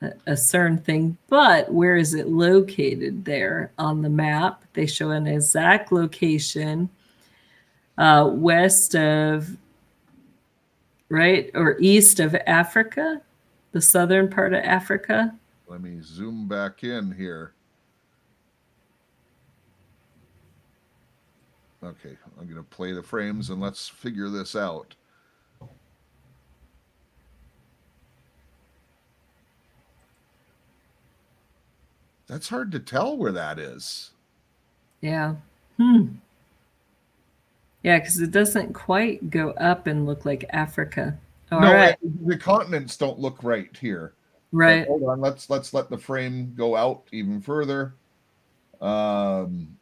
a, CERN thing. But where is it located there on the map? They show an exact location uh, west of right? Or east of Africa, the southern part of Africa. Let me zoom back in here. Okay, I'm going to play the frames and let's figure this out. That's hard to tell where that is. Yeah. Hmm. Yeah, because it doesn't quite go up and look like Africa. All no, right. the continents don't look right here. But Right. hold on, let's let's let the frame go out even further. Um,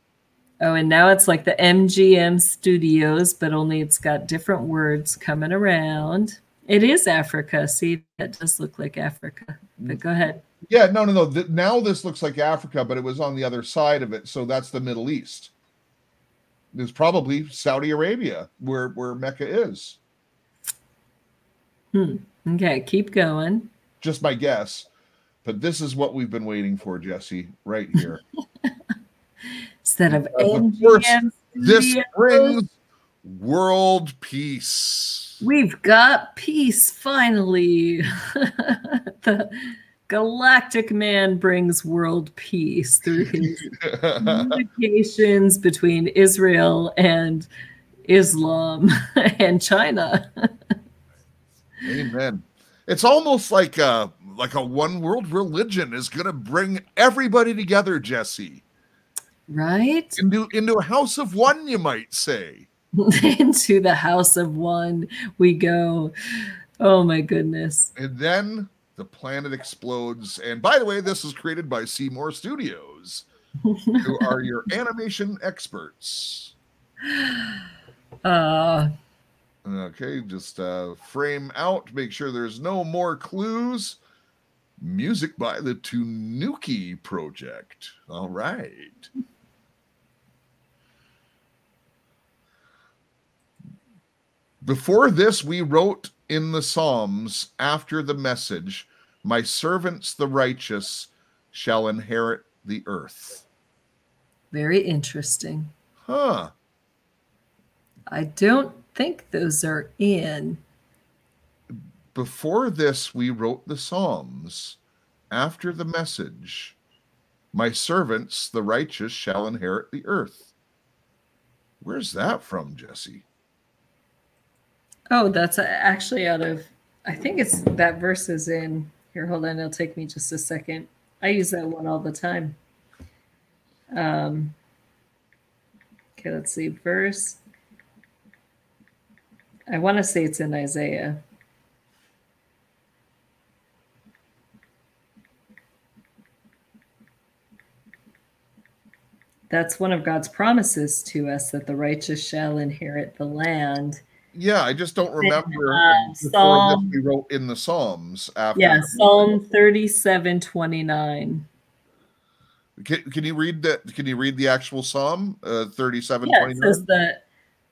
Oh, and now it's like the MGM Studios, but only it's got different words coming around. It is Africa. See, that does look like Africa. But go ahead. Yeah, no, no, no. Th- now this looks like Africa, but it was on the other side of it, so that's the Middle East. There's probably Saudi Arabia where where Mecca is. Hmm. Okay, keep going. Just my guess, but this is what we've been waiting for, Jesse, right here. *laughs* Instead of course, this brings world peace. We've got peace finally. *laughs* the Galactic Man brings world peace through *laughs* his communications between Israel and Islam *laughs* and China. Amen. It's almost like a like a one world religion is going to bring everybody together, Jesse, right? into into a house of one, you might say. *laughs* Into the house of one we go. Oh my goodness. And then the planet explodes. And by the way, this is created by Seymour Studios, who *laughs* are your animation experts. *gasps* Uh Okay, just uh, frame out, make sure there's no more clues. Music by the Tanuki Project. All right. Before this, we wrote in the Psalms after the message, My servants, the righteous, shall inherit the earth. very interesting. Huh. I don't think those are in. Before this, we wrote the Psalms. After the message, My servants, the righteous, shall inherit the earth. Where's that from, Jesse? Oh, that's actually out of, I think it's that verse is in here. Hold on, it'll take me just a second. I use that one all the time. Um, okay, let's see. Verse, I want to say it's in Isaiah. That's one of God's promises to us that the righteous shall inherit the land. Yeah, I just don't remember. uh, Psalm- we wrote in the Psalms. After Yeah, Psalm 37 29. Can, can you read that? Can you read the actual Psalm? Uh, thirty-seven Yeah, twenty-nine. says that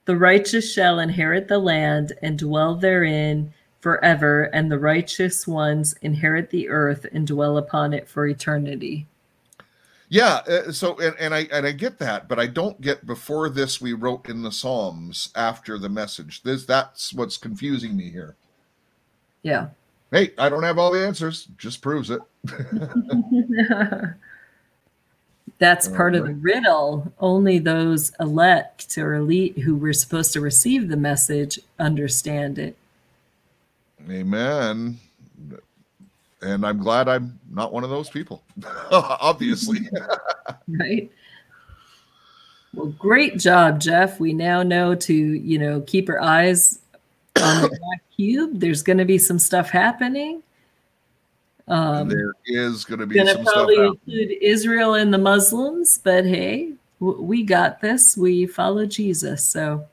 the righteous shall inherit the land and dwell therein forever, and the righteous ones inherit the earth and dwell upon it for eternity. Yeah, uh, so and, and I and I get that, but I don't get before this we wrote in the Psalms after the message. This that's what's confusing me here. Yeah. Hey, I don't have all the answers. Just proves it. *laughs* That's part of the riddle. Only those elect or elite who were supposed to receive the message understand it. Amen. And I'm glad I'm not one of those people. *laughs* Obviously. *laughs* right? Well, great job, Jeff. We now know to, you know, keep our eyes on the black cube. There's going to be some stuff happening. Um, there is going to be some stuff. probably happening. include Israel and the Muslims, but hey, w- we got this. We follow Jesus, so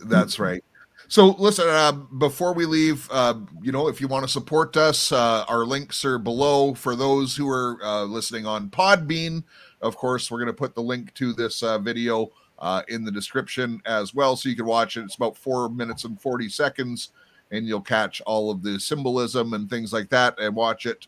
That's right. So listen, uh, before we leave, uh, you know, if you want to support us, uh, our links are below. For those who are uh, listening on Podbean, of course, we're going to put the link to this uh, video uh, in the description as well, so you can watch it. It's about four minutes and forty seconds, and you'll catch all of the symbolism and things like that, and watch it.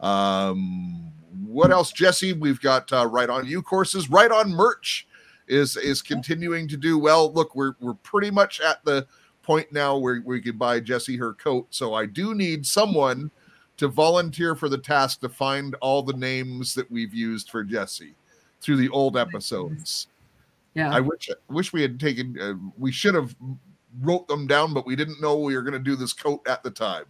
Um, what else, Jesse? We've got right on you courses, right on merch is is continuing to do well. Look, we're we're pretty much at the point now where we could buy Jesse her coat. So I do need someone to volunteer for the task to find all the names that we've used for Jesse through the old episodes. yeah. I wish wish we had taken uh, we should have wrote them down, but we didn't know we were going to do this coat at the time.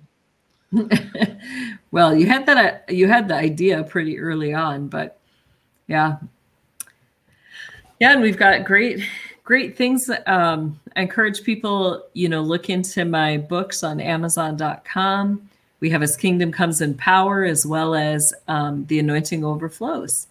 *laughs* well, you had that you had the idea pretty early on, but yeah. Yeah, and we've got great great things um I encourage people, you know, look into my books on amazon.com. We have His Kingdom Comes in Power as well as um, The Anointing Overflows.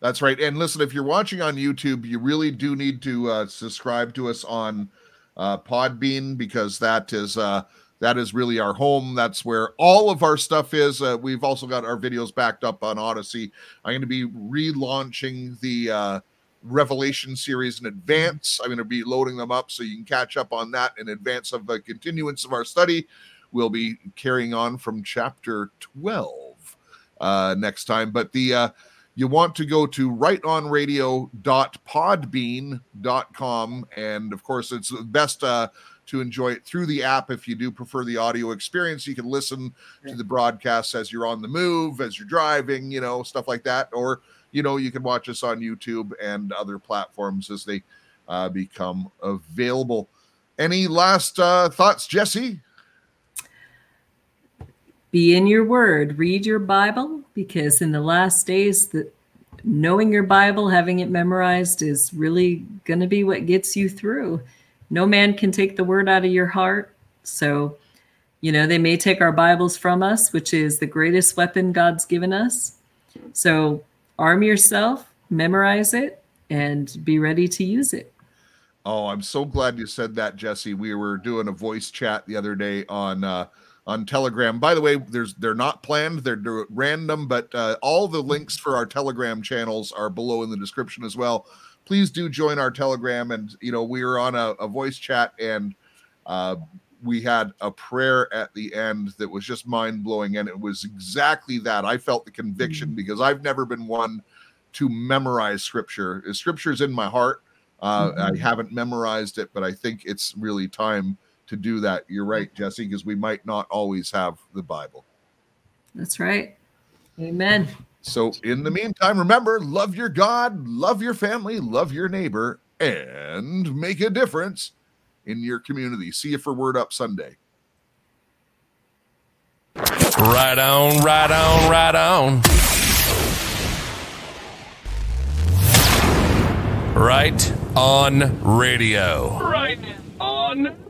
That's right. And listen, if you're watching on YouTube, you really do need to uh, subscribe to us on uh, Podbean because that is uh, that is really our home. That's where all of our stuff is. Uh, we've also got our videos backed up on Odysee. I'm going to be relaunching the uh, Revelation series in advance. I'm going to be loading them up so you can catch up on that in advance of the continuance of our study. We'll be carrying on from chapter 12 uh, next time. But the uh, you want to go to rightonradio.podbean.com and of course it's best uh, to enjoy it through the app if you do prefer the audio experience you can listen to the broadcasts as you're on the move as you're driving you know stuff like that or you know you can watch us on youtube and other platforms as they uh, become available any last uh, thoughts jesse Be in your word, read your Bible because in the last days that knowing your Bible, having it memorized is really going to be what gets you through. No man can take the word out of your heart. So, you know, they may take our Bibles from us, which is the greatest weapon God's given us. So, arm yourself, memorize it, and be ready to use it. Oh, I'm so glad you said that, Jesse. We were doing a voice chat the other day on uh, on Telegram. By the way, there's they're not planned; they're random, but uh, all the links for our Telegram channels are below in the description as well. Please do join our Telegram, and you know we were on a, a voice chat, and uh, we had a prayer at the end that was just mind blowing, and it was exactly that. I felt the conviction because I've never been one to memorize scripture. Scripture is in my heart. Uh, I haven't memorized it, but I think it's really time to do that. You're right, Jesse, because we might not always have the Bible. That's right. Amen. So, in the meantime, remember love your God, love your family, love your neighbor, and make a difference in your community. See you for Word Up Sunday. Right on, right on, right on. Right on radio. Right on